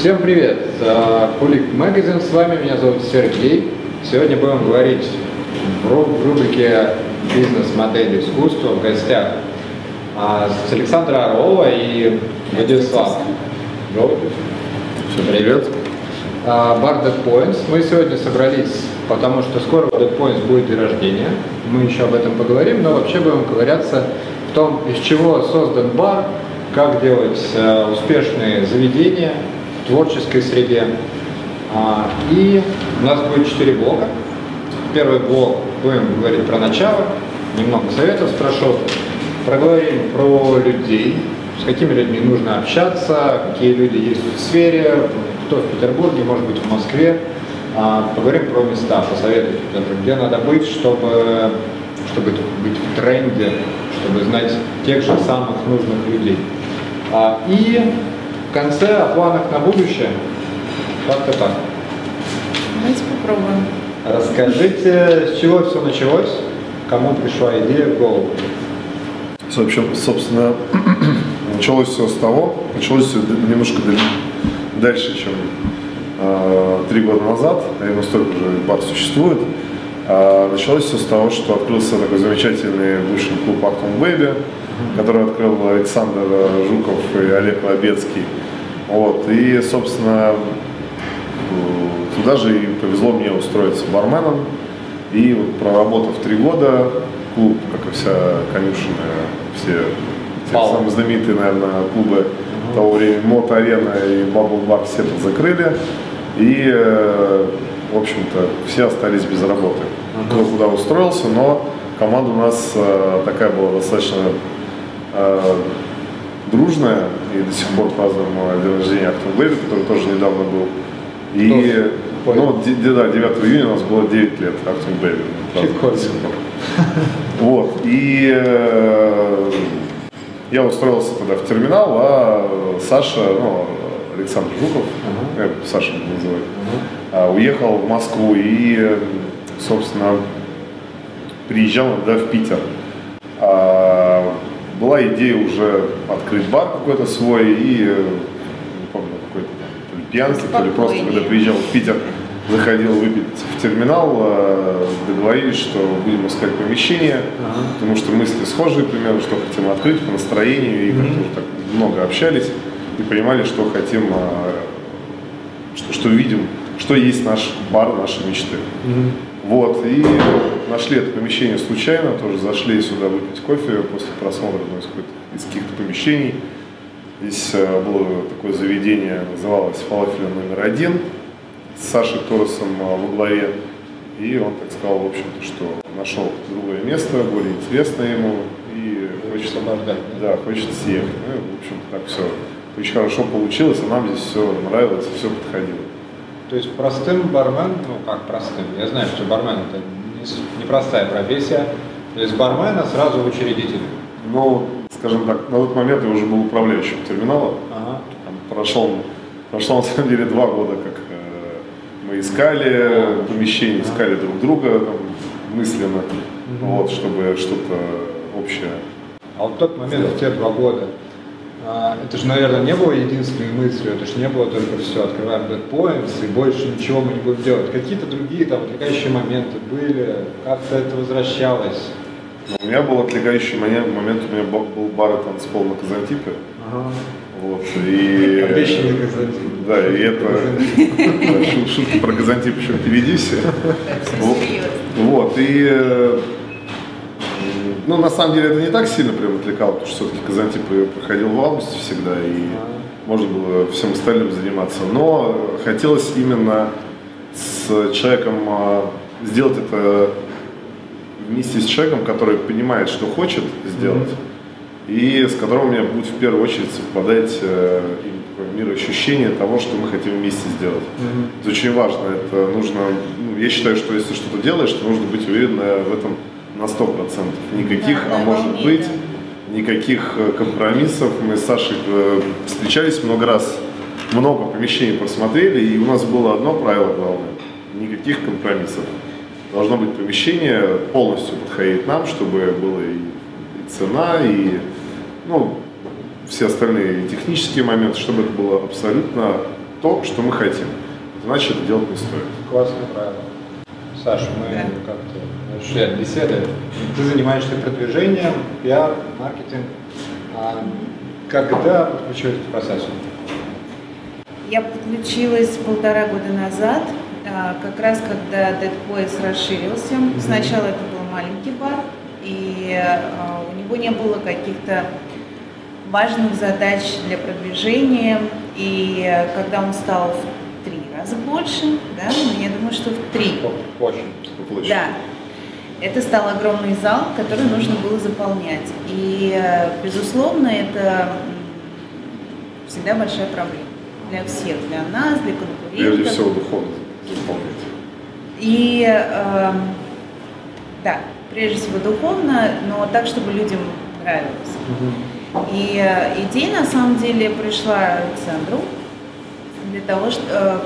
Всем привет! Кулик Магазин с вами, меня зовут Сергей. Сегодня будем говорить в рубрике «Бизнес-модель искусства» в гостях а, с Александром Орлова и Владислав Голубев. Всем привет! А, бар Dead Points. Мы сегодня собрались, потому что скоро у Dead Points будет день рождения. Мы еще об этом поговорим, но вообще будем ковыряться в том, из чего создан бар, как делать э, успешные заведения творческой среде. А, и у нас будет четыре блока. Первый блок будем говорить про начало, немного советов спрошу. Проговорим про людей, с какими людьми нужно общаться, какие люди есть в сфере, кто в Петербурге, может быть в Москве. А, поговорим про места, посоветуйте, где надо быть, чтобы, чтобы быть в тренде, чтобы знать тех же самых нужных людей. А, и в конце о планах на будущее. Как-то так. Давайте попробуем. Расскажите, с чего все началось, кому пришла идея в голову? В общем, собственно, началось все с того, началось все немножко дальше, чем э, три года назад, наверное, столько уже бар существует. Э, началось все с того, что открылся такой замечательный бывший клуб Актум Бэйби, который открыл Александр Жуков и Олег Лобецкий. Вот. И, собственно, туда же и повезло мне устроиться барменом. И вот проработав три года, клуб, как и вся конюшенная, все те самые знаменитые, наверное, клубы uh-huh. того времени, Мото-арена и Бабл Бар все это закрыли. И, э, в общем-то, все остались без работы. Uh-huh. Кто куда устроился, но команда у нас э, такая была достаточно э, дружная, и до сих пор празднуем день рождения Achtung Baby, который тоже недавно был. И, ну, да, 9 июня у нас было 9 лет Achtung Baby. Вот, и э, я устроился тогда в терминал, а Саша, ну, Александр Жуков, uh-huh. я Саша называю, uh-huh. уехал в Москву и, собственно, приезжал тогда в Питер. А, была идея уже открыть бар какой-то свой и, не помню, какой-то то ли пьянки, то ли просто, когда приезжал в Питер, заходил выпить в терминал, э, договорились, что будем искать помещение, ага. потому что мысли схожие примерно, что хотим открыть по настроению, и как-то уже так много общались и понимали, что хотим, э, что, что видим, что есть наш бар, наши мечты. Угу. Вот, и нашли это помещение случайно, тоже зашли сюда выпить кофе после просмотра ну, из, из каких-то помещений. Здесь э, было такое заведение, называлось «Фалафель номер один», с Сашей Торосом э, во главе. И он так сказал, в общем-то, что нашел другое место, более интересное ему, и хочет, да, да, хочет съехать. Ну, в общем-то, так все очень хорошо получилось, и нам здесь все нравилось, все подходило. То есть простым бармен, ну как простым, я знаю, что бармен это непростая профессия, то есть бармена сразу в учредитель. Ну, скажем так, на тот момент я уже был управляющим терминала. Ага. Там прошел, прошло на самом деле два года, как э, мы искали помещение, искали друг друга там, мысленно, угу. вот, чтобы что-то общее. А вот в тот момент, в те два года, это же, наверное, не было единственной мыслью, это же не было только все, открываем Dead Points и больше ничего мы не будем делать. Какие-то другие там отвлекающие моменты были, как-то это возвращалось? Ну, у меня был отвлекающий момент, момент у меня был бар танцпол на Казантипе. Ага. Вот, и... Обещанный Казантип. Да, и это... Шутки про Казантип еще впереди все. Вот, и ну, на самом деле, это не так сильно прям отвлекало, потому что все-таки Казантип проходил в августе всегда, и можно было всем остальным заниматься. Но хотелось именно с человеком а, сделать это вместе с человеком, который понимает, что хочет сделать, mm-hmm. и с которым у меня будет в первую очередь совпадать э, мироощущение того, что мы хотим вместе сделать. Mm-hmm. Это очень важно. Это нужно. Ну, я считаю, что если что-то делаешь, то нужно быть уверен в этом на сто процентов. Никаких, да, а может быть, никаких э, компромиссов. Мы с Сашей э, встречались много раз, много помещений просмотрели, и у нас было одно правило главное. Никаких компромиссов. Должно быть помещение полностью подходить нам, чтобы было и, и цена, и ну, все остальные технические моменты, чтобы это было абсолютно то, что мы хотим. Иначе это делать не стоит. Классное правило. Саша, мы Да. как-то начали беседы. Ты занимаешься продвижением, пиар, маркетинг. А когда подключилась к процессу? Я подключилась полтора года назад, а, как раз когда Dead Poise расширился. Сначала это был маленький бар, и а, у него не было каких-то важных задач для продвижения. И когда он стал в три раза больше, да, я думаю, что в три, Очень. Да. Это стал огромный зал, который нужно было заполнять. И, э, безусловно, это всегда большая проблема для всех, для нас, для конкурентов. Прежде всего духовно заполнять. И э, да, прежде всего духовно, но так, чтобы людям нравилось. И э, идея на самом деле пришла Александру для того, что э,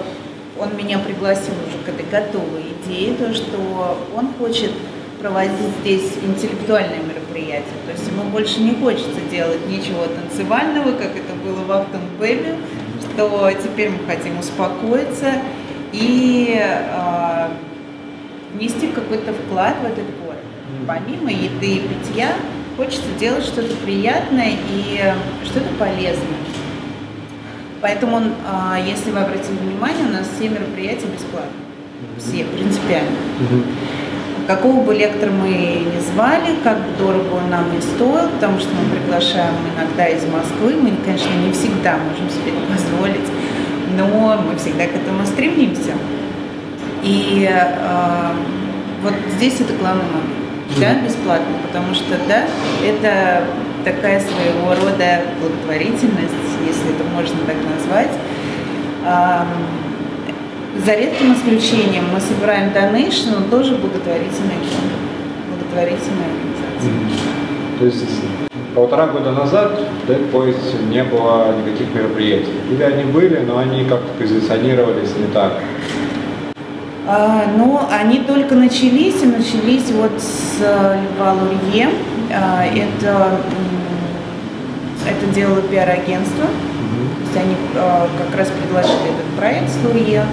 он меня пригласил уже к этой готовой идее, то, что он хочет проводить здесь интеллектуальные мероприятия. То есть ему больше не хочется делать ничего танцевального, как это было в Автон Бэби, что теперь мы хотим успокоиться и э, внести какой-то вклад в этот город. Помимо еды и питья, хочется делать что-то приятное и что-то полезное. Поэтому, а, если вы обратили внимание, у нас все мероприятия бесплатные. Все, принципиально. Какого бы лектора мы не звали, как бы дорого он нам не стоил, потому что мы приглашаем иногда из Москвы, мы, конечно, не всегда можем себе это позволить, но мы всегда к этому стремимся. И э, вот здесь это главный момент, да, бесплатно, потому что, да, это такая своего рода благотворительность, если это можно так назвать. За редким исключением мы собираем донейшн, но тоже благотворительный фонд, благотворительная организация. То есть полтора года назад в Dead Poets не было никаких мероприятий. Или они были, но они как-то позиционировались не так. А, но они только начались, и начались вот с э, Льва Лурье. А, это, это делало пиар-агентство. То есть они э, как раз предложили этот проект с Лурье.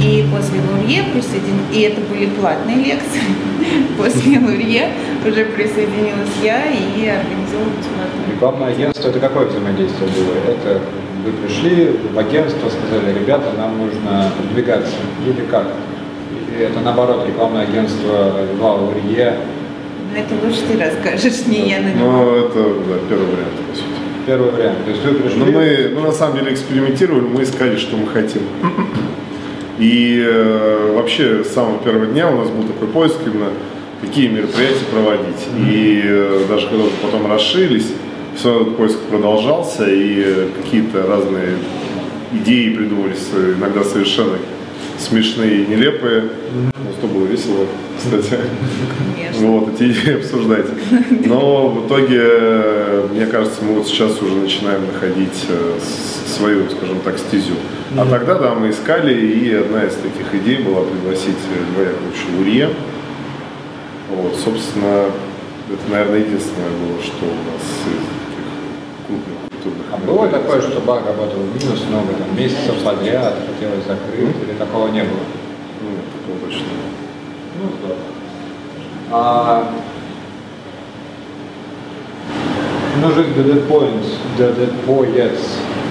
И после Лурье присоедин... И это были платные лекции. После Лурье уже присоединилась я и организовала бесплатную. Рекламное агентство это какое взаимодействие было? Это вы пришли в агентство, сказали, ребята, нам нужно продвигаться. Или как? Или это наоборот, рекламное агентство Льва Лурье, это лучше ты расскажешь, не я на него. Ну, это да, первый вариант, по сути. первый вариант. То есть вы пришли... Но мы, мы на самом деле экспериментировали, мы искали, что мы хотим. И э, вообще с самого первого дня у нас был такой поиск именно, какие мероприятия проводить. И э, даже когда потом расширились, все этот поиск продолжался, и э, какие-то разные идеи придумывались, иногда совершенно смешные и нелепые. Что было весело, кстати. Конечно. Вот, эти идеи обсуждать. Но в итоге, э, мне кажется, мы вот сейчас уже начинаем находить э, свою, скажем так, стезю. А тогда, да, мы искали, и одна из таких идей была пригласить э, Льва Яковлевича Лурье. Вот, собственно, это, наверное, единственное было, что у нас из таких крупных культурных А было такое, что бар работал в минус много, там, месяцев подряд, хотелось закрыть, или такого не было? Было. Ну, здорово. А... Ну, до Dead Points, Dead Poets,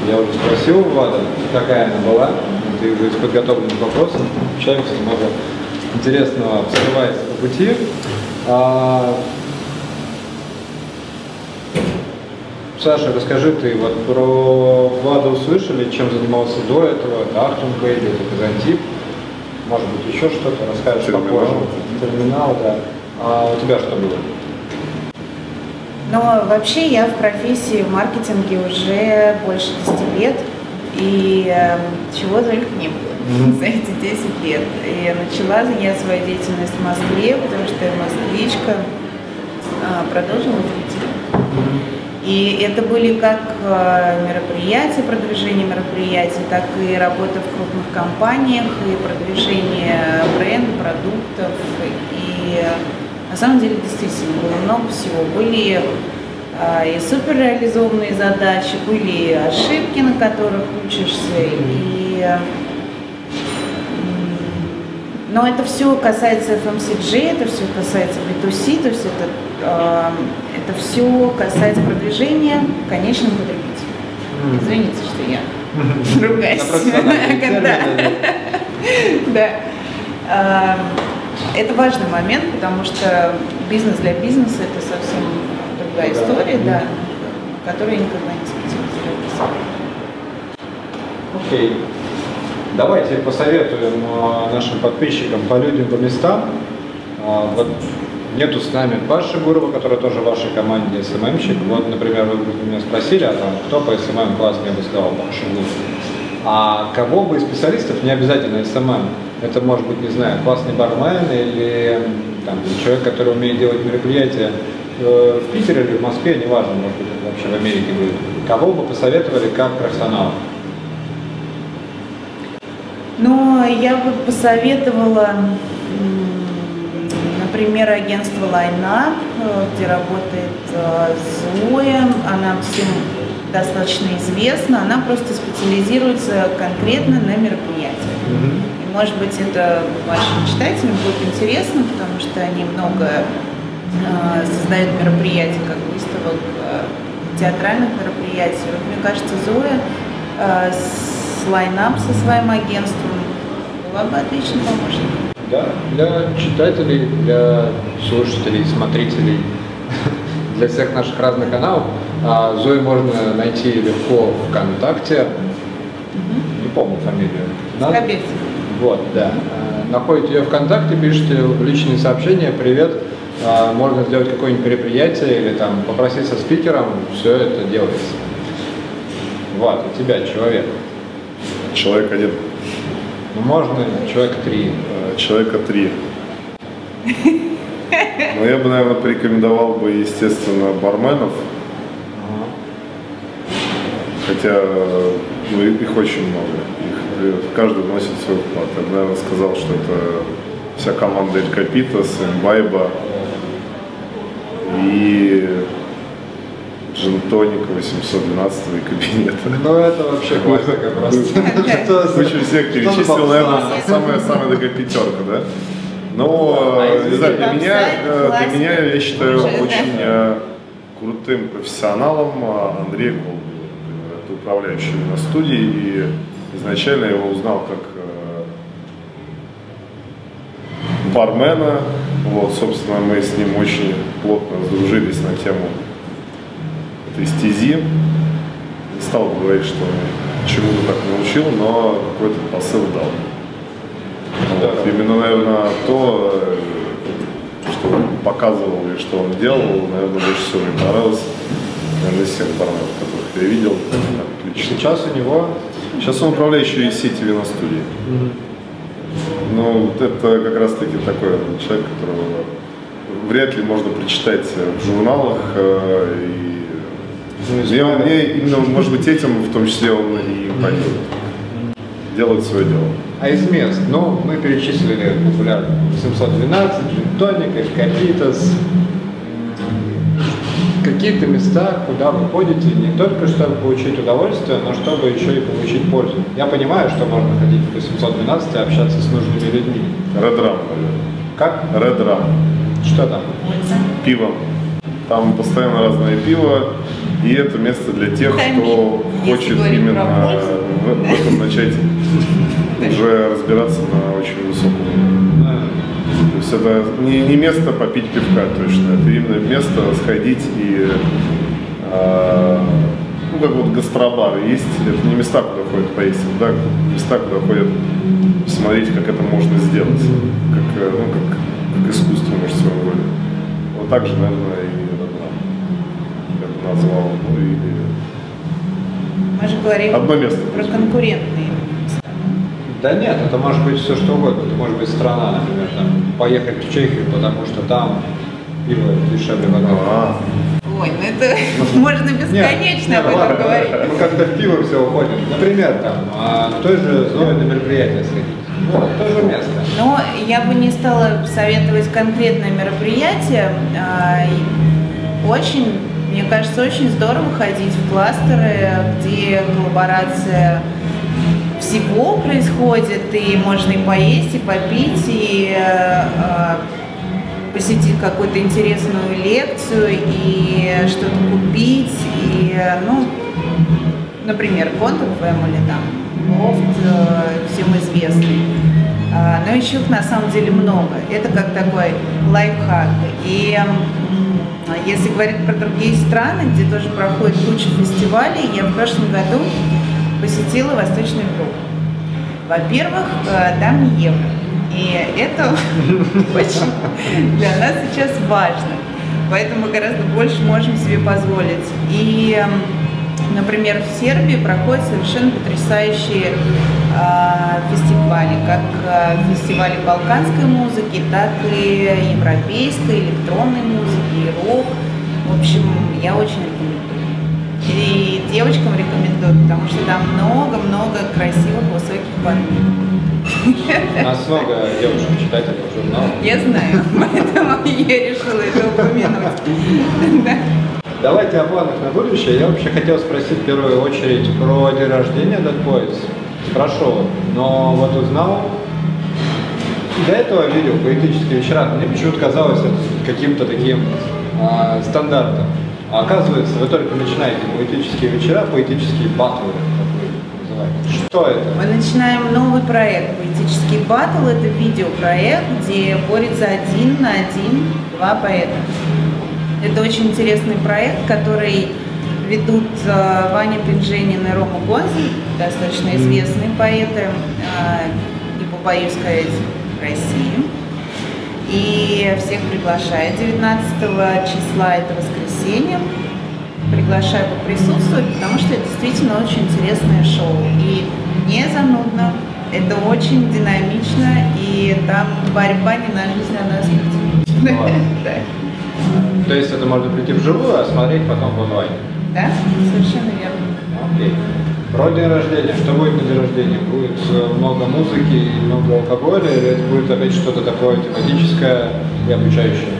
я уже спросил у Влада, какая она была. Ты уже из подготовленных вопросов общаемся, много интересного вскрывается по пути. А... Саша, расскажи ты, вот про Влада услышали, чем занимался до этого, это Achtung Baby, это Казантип, может быть еще что-то, расскажешь Терминал. попозже. Терминал, да. А у тебя что было? Но вообще я в профессии в маркетинге уже больше 10 лет, и э, чего только не было за эти 10 лет. И начала я свою деятельность в Москве, потому что я москвичка, а, продолжила в Питере. И это были как э, мероприятия, продвижение мероприятий, так и работа в крупных компаниях, и продвижение бренда, продуктов. И э, на самом деле действительно было много всего. Были э, и суперреализованные задачи, были ошибки, на которых учишься, и но это все касается FMCG, это все касается B2C, то есть это, это все касается продвижения конечным потребителям. Извините, что я ругаюсь. Да. А, это важный момент, потому что бизнес для бизнеса это совсем другая история, да, которая никогда не специализируется. Окей. Давайте посоветуем а, нашим подписчикам по людям, по местам. А, вот нету с нами Паши Гурова, который тоже в вашей команде SMM щик. Вот, например, вы меня спросили, а там, кто по SMM класс, я бы сказал, Паша Гуров. А кого бы из специалистов, не обязательно SMM, это может быть, не знаю, классный бармен или там, человек, который умеет делать мероприятия э, в Питере или в Москве, неважно, может быть, вообще в Америке будет. Кого бы посоветовали как профессионал? Ну, я бы посоветовала, например, агентство Line э, где работает э, Зоя. Она всем достаточно известна. Она просто специализируется конкретно на мероприятиях. Mm-hmm может быть, это вашим читателям будет интересно, потому что они много э, создают мероприятий, как выставок, э, театральных мероприятий. Вот, мне кажется, Зоя э, с лайнап со своим агентством была бы отличным помощником. Да, для читателей, для слушателей, смотрителей, для всех наших разных каналов. А Зою можно найти легко ВКонтакте. Не помню фамилию. Скобельцев. Вот, да. Э, находите ее ВКонтакте, пишите в личные сообщения, привет, э, можно сделать какое-нибудь мероприятие или там попросить со спикером, все это делается. Вот, у тебя человек. Человек один. Ну, можно человека три. Э, человека три. Но я бы, наверное, порекомендовал бы, естественно, барменов. Хотя ну, их очень много. Каждый вносит свой вклад. Я бы, наверное, сказал, что это вся команда Эль Капитас, Имбайба и Джентоника 812 кабинета. Ну это вообще классика просто. Кучу всех перечислил, наверное, самая-самая такая пятерка, да? Но, а не знаю, для меня, э, для меня, я считаю, очень э, крутым профессионалом э, Андрей Голубев. Это управляющий на студии, и Изначально я его узнал как э, бармена. Вот, собственно, мы с ним очень плотно сдружились на тему этой стези. Не стал говорить, что чему-то так научил, но какой-то посыл дал. Вот. Именно, наверное, то, э, что он показывал и что он делал, наверное, больше всего мне понравилось. Наверное, из всех барменов, которых я видел. Отлично. Сейчас у него Сейчас он управляющий сети виностудии. Mm-hmm. Ну, вот это как раз-таки такой человек, которого вряд ли можно прочитать в журналах. Э, и мне, мне именно, может быть, этим в том числе он и импонирует. Делает свое дело. А из мест? Ну, мы перечислили популярных 712, Джинтоник, Капитас, какие-то места, куда вы ходите не только чтобы получить удовольствие, но чтобы еще и получить пользу. Я понимаю, что можно ходить в 812 и общаться с нужными людьми. Rum, наверное. Как? Rum. Что там? Пиво. Там постоянно разное пиво, и это место для тех, кто хочет именно в, в этом начать уже разбираться на очень высоком уровне. То есть это не, не место попить пивка точно, это именно место сходить и э, ну как вот гастробары есть, это не места, куда ходят поесть, да, места, куда ходят посмотреть, как это можно сделать, как, э, ну, как, как искусство, может, своего рода. Вот так же, наверное, и назвал, ну или мы же говорим Одно место, про конкурентные да нет, это может быть все что угодно. Это может быть страна, например, там, поехать в Чехию, потому что там пиво дешевле воды. А. Ой, ну это можно бесконечно об этом говорить. Мы как-то в пиво все уходим. Например, там, а, в той же зоне на мероприятие сходить. Ну, то же место. Но я бы не стала советовать конкретное мероприятие. А, очень, мне кажется, очень здорово ходить в кластеры, где коллаборация всего происходит, и можно и поесть, и попить, и э, посетить какую-то интересную лекцию, и что-то купить, и, ну, например, Quantum Family, там, лофт э, всем известный. А, но еще их на самом деле много. Это как такой лайфхак. И если говорить про другие страны, где тоже проходит куча фестивалей, я в прошлом году посетила Восточную Европу. Во-первых, э, там евро. И это очень для нас сейчас важно. Поэтому мы гораздо больше можем себе позволить. И Например, в Сербии проходят совершенно потрясающие э, фестивали, как э, фестивали балканской музыки, так и европейской, электронной музыки, рок. В общем, я очень рекомендую. И девочкам рекомендую, потому что там много-много красивых, высоких парней. У нас много девушек-читателей журнала. Я знаю, поэтому я решила это упомянуть. Давайте о планах на будущее. Я вообще хотел спросить в первую очередь про день рождения Dead Poets. Спрашивал, но вот узнал, до этого видел поэтические вечера, мне почему-то казалось это каким-то таким а, стандартом. А оказывается, вы только начинаете поэтические вечера, поэтические батлы, Что это? Мы начинаем новый проект. Поэтический батл – это видеопроект, где борется один на один два поэта. Это очень интересный проект, который ведут э, Ваня Пинженин и Рома Гонзин, достаточно известные поэты, э, не побоюсь сказать, России. И всех приглашаю 19 числа, это воскресенье. Приглашаю поприсутствовать, потому что это действительно очень интересное шоу. И не занудно, это очень динамично, и там борьба не на жизнь, а на смерть. То есть это можно прийти вживую, а смотреть потом в онлайне? Да, совершенно верно. Окей. Про день рождения. Что будет на день рождения? Будет э, много музыки и много алкоголя, или это будет опять что-то такое тематическое и обучающее?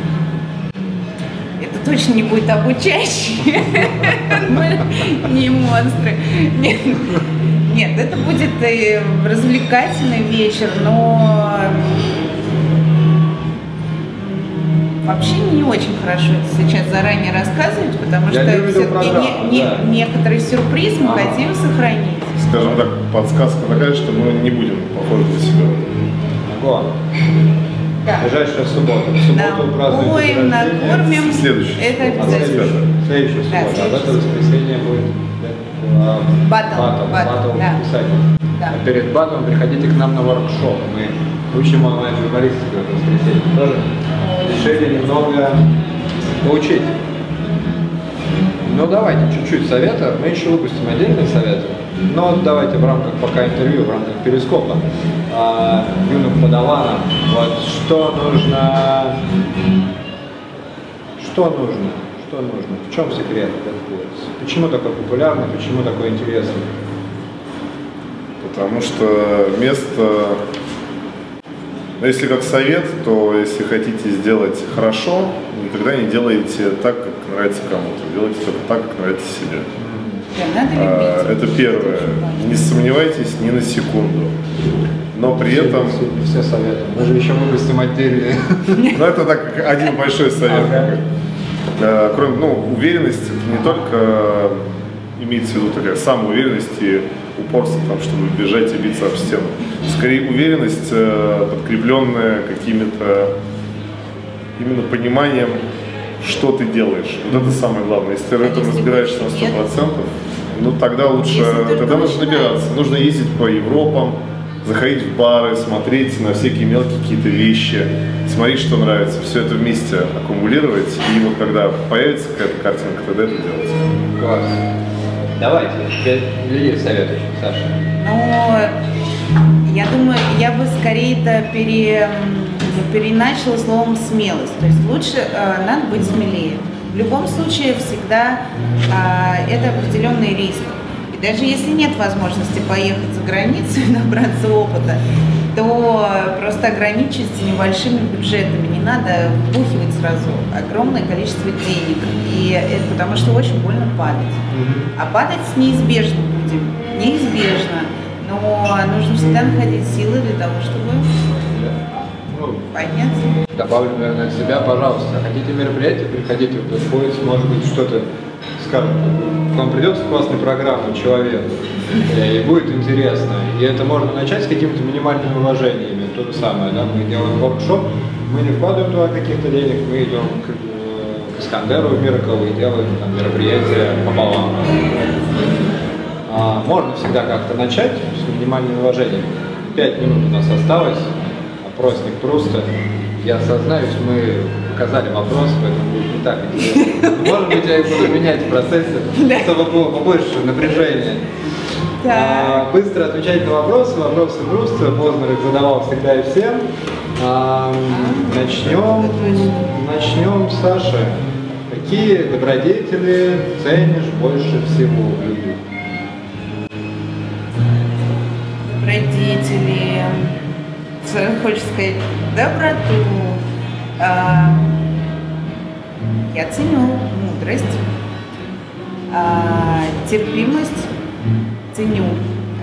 Это точно не будет обучающее. Мы не монстры. Нет, это будет э, развлекательный вечер, но Вообще не очень хорошо это сейчас заранее рассказывать, потому Я что не все-таки не, не, да. некоторый сюрприз мы ага. хотим сохранить. Скажем так, подсказка такая, что мы не будем похожи на себя. Ого. Да. Ближайшая суббота. В субботу да. празднуем Поем, накормим. Следующий. Это обязательно. Следующая суббота. Да, следующая. А в это воскресенье будет батл. Батл, батл, да. писатель. Да. А перед батлом приходите к нам на воркшоп. Мы учим онлайн-журналистику в это воскресенье. Тоже решили немного поучить. Ну давайте чуть-чуть совета. Мы еще выпустим отдельные советы. Но давайте в рамках пока интервью, в рамках перископа а, юным подаванам, вот что нужно, что нужно, что нужно, в чем секрет этот курс, почему такой популярный, почему такой интересный? Потому что место но если как совет, то если хотите сделать хорошо, никогда не делайте так, как нравится кому-то. Делайте только так, как нравится себе. А, это первое. Не сомневайтесь ни на секунду. Но при все, этом... Все, все советы. Мы же еще выпустим отдельные. Ну, это так один большой совет. Ага. Кроме, ну, уверенность не только имеется в виду такая самоуверенность и упорство, там, чтобы бежать и биться об стену. Скорее уверенность, э, подкрепленная какими-то именно пониманием, что ты делаешь. Вот это самое главное. Если ты в этом разбираешься на сто процентов, ну тогда лучше, тогда нужно набираться. Нужно ездить по Европам, заходить в бары, смотреть на всякие мелкие какие-то вещи, смотреть, что нравится, все это вместе аккумулировать, и вот когда появится какая-то картинка, тогда это делать. Класс. Давайте, людей советуешь, Саша. Ну, я думаю, я бы скорее это пере, переначала словом смелость. То есть лучше э, надо быть смелее. В любом случае всегда э, это определенный риск. И даже если нет возможности поехать за границу и набраться опыта, то просто ограничиться небольшими бюджетами. Надо вбухивать сразу огромное количество денег. И это потому что очень больно падать. А падать неизбежно будем. Неизбежно. Но нужно всегда находить силы для того, чтобы подняться. добавлю, наверное, от себя, пожалуйста. Хотите мероприятие, приходите в поезд, может быть, что-то скажут. К вам придет с классной программой человек, э, и будет интересно. И это можно начать с какими-то минимальными вложениями. То же самое, да, мы делаем воркшоп, мы не вкладываем туда каких-то денег, мы идем к, э, к Искандеру в Миракл и делаем там мероприятие пополам. А, можно всегда как-то начать с минимальными вложениями. Пять минут у нас осталось. Опросник просто. Я сознаюсь, мы показали вопрос, поэтому будет не так интересно. Может быть, я и буду менять в процессе, чтобы было побольше напряжения. А, быстро отвечать на вопросы. Вопросы просто. Познер их задавал всегда и всем. А, начнем, начнем с Саши. Какие добродетели ценишь больше всего в людях? Родители, ц- хочется сказать, доброту. А, Я ценю мудрость, а, терпимость ценю.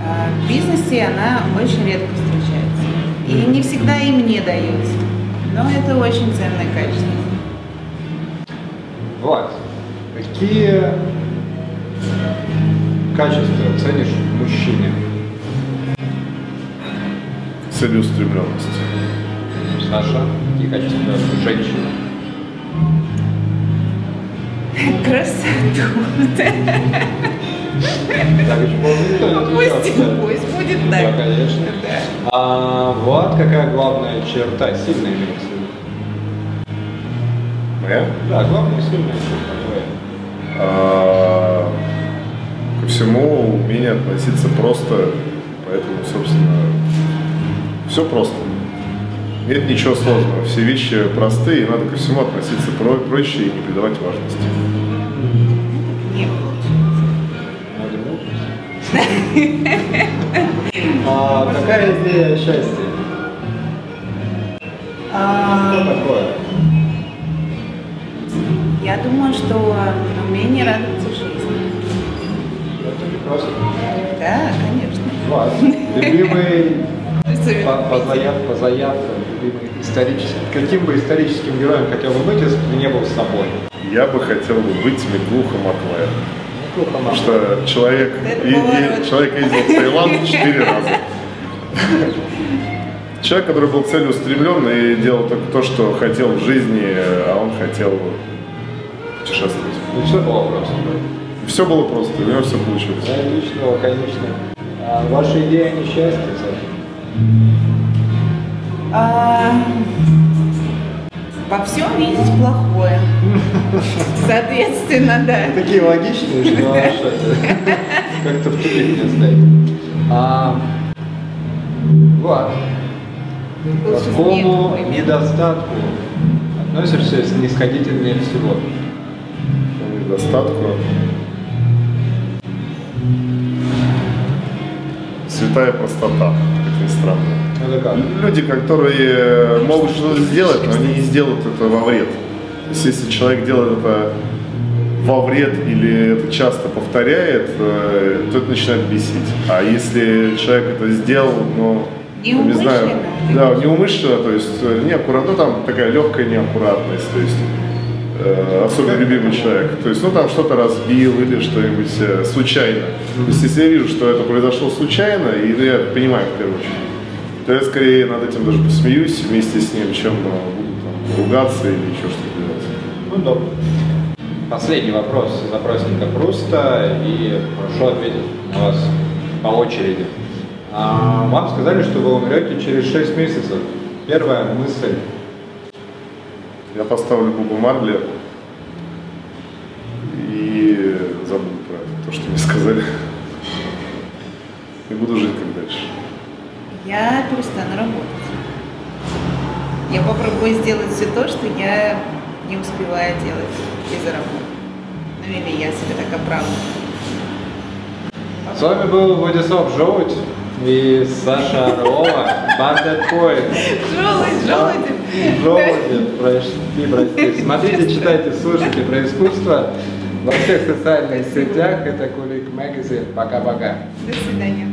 А, В бизнесе она очень редко встречается. И не всегда и мне дается. Но это очень ценное качество. Влад, какие качества ценишь в мужчине? Целеустремленность. Саша, какие качества в женщине? Красоту. Так Пусть, да. пусть будет Да, так. конечно. Да. А Влад, какая главная черта, сильная имеется? Моя? Да, главная сильная черта твоя. А, ко всему умение относиться просто, поэтому, собственно, все просто. Нет ничего сложного. Все вещи простые, и надо ко всему относиться про- проще и не придавать важности. Не Надо мудрость. А какая идея счастья? Что А, такое? Я думаю, что умение радоваться жизни. Это не просто. Да, конечно. Влад, любимый Совершенно. по, по, заяв, по заявкам, любимый исторический. Каким бы историческим героем хотел бы быть, если бы ты не был с собой? Я бы хотел бы быть Миклухом. Ну, Потому что человек, Это и- и человек ездил в Таиланд четыре раза. Человек, который был целеустремлен и делал только то, что хотел в жизни, а он хотел путешествовать. Ну, все было просто. Все было просто, у него все получилось. Отлично, лаконично. А ваша идея несчастья, Саша? А, Во всем видеть плохое. Соответственно, да. Такие логичные, что это как-то в тупик не стоит. А, Влад, к какому недостатку относишься снисходительнее всего? По недостатку. Святая простота, ни странно. Это как? Люди, которые могут что-то сделать, но они не сделают это во вред. То есть если человек делает это во вред или это часто повторяет, э, то это начинает бесить. А если человек это сделал, но не знаю, да, неумышленно, то есть э, неаккуратно, ну там такая легкая неаккуратность, то есть э, особенно любимый человек, то есть ну там что-то разбил или что-нибудь э, случайно. То есть если я вижу, что это произошло случайно, и ну, я понимаю в первую очередь, то я скорее над этим даже посмеюсь вместе с ним, чем э, буду там, ругаться или еще что-то делать. Ну, добро. Последний вопрос из опросника Пруста, и прошу ответить на вас по очереди. А, вам сказали, что вы умрете через 6 месяцев. Первая мысль. Я поставлю Бубу Марли и забуду про это, то, что мне сказали. И буду жить как дальше. Я перестану работать. Я попробую сделать все то, что я не успеваю делать из-за работы. Ну или я себе так оправдываю. С вами был Владислав Желудь и Саша Орлова. Банда Point. Желудь, желудь. Желуди, прости, прости. Смотрите, читайте, слушайте про искусство во всех социальных сетях. Это Кулик Магазин. Пока-пока. До свидания.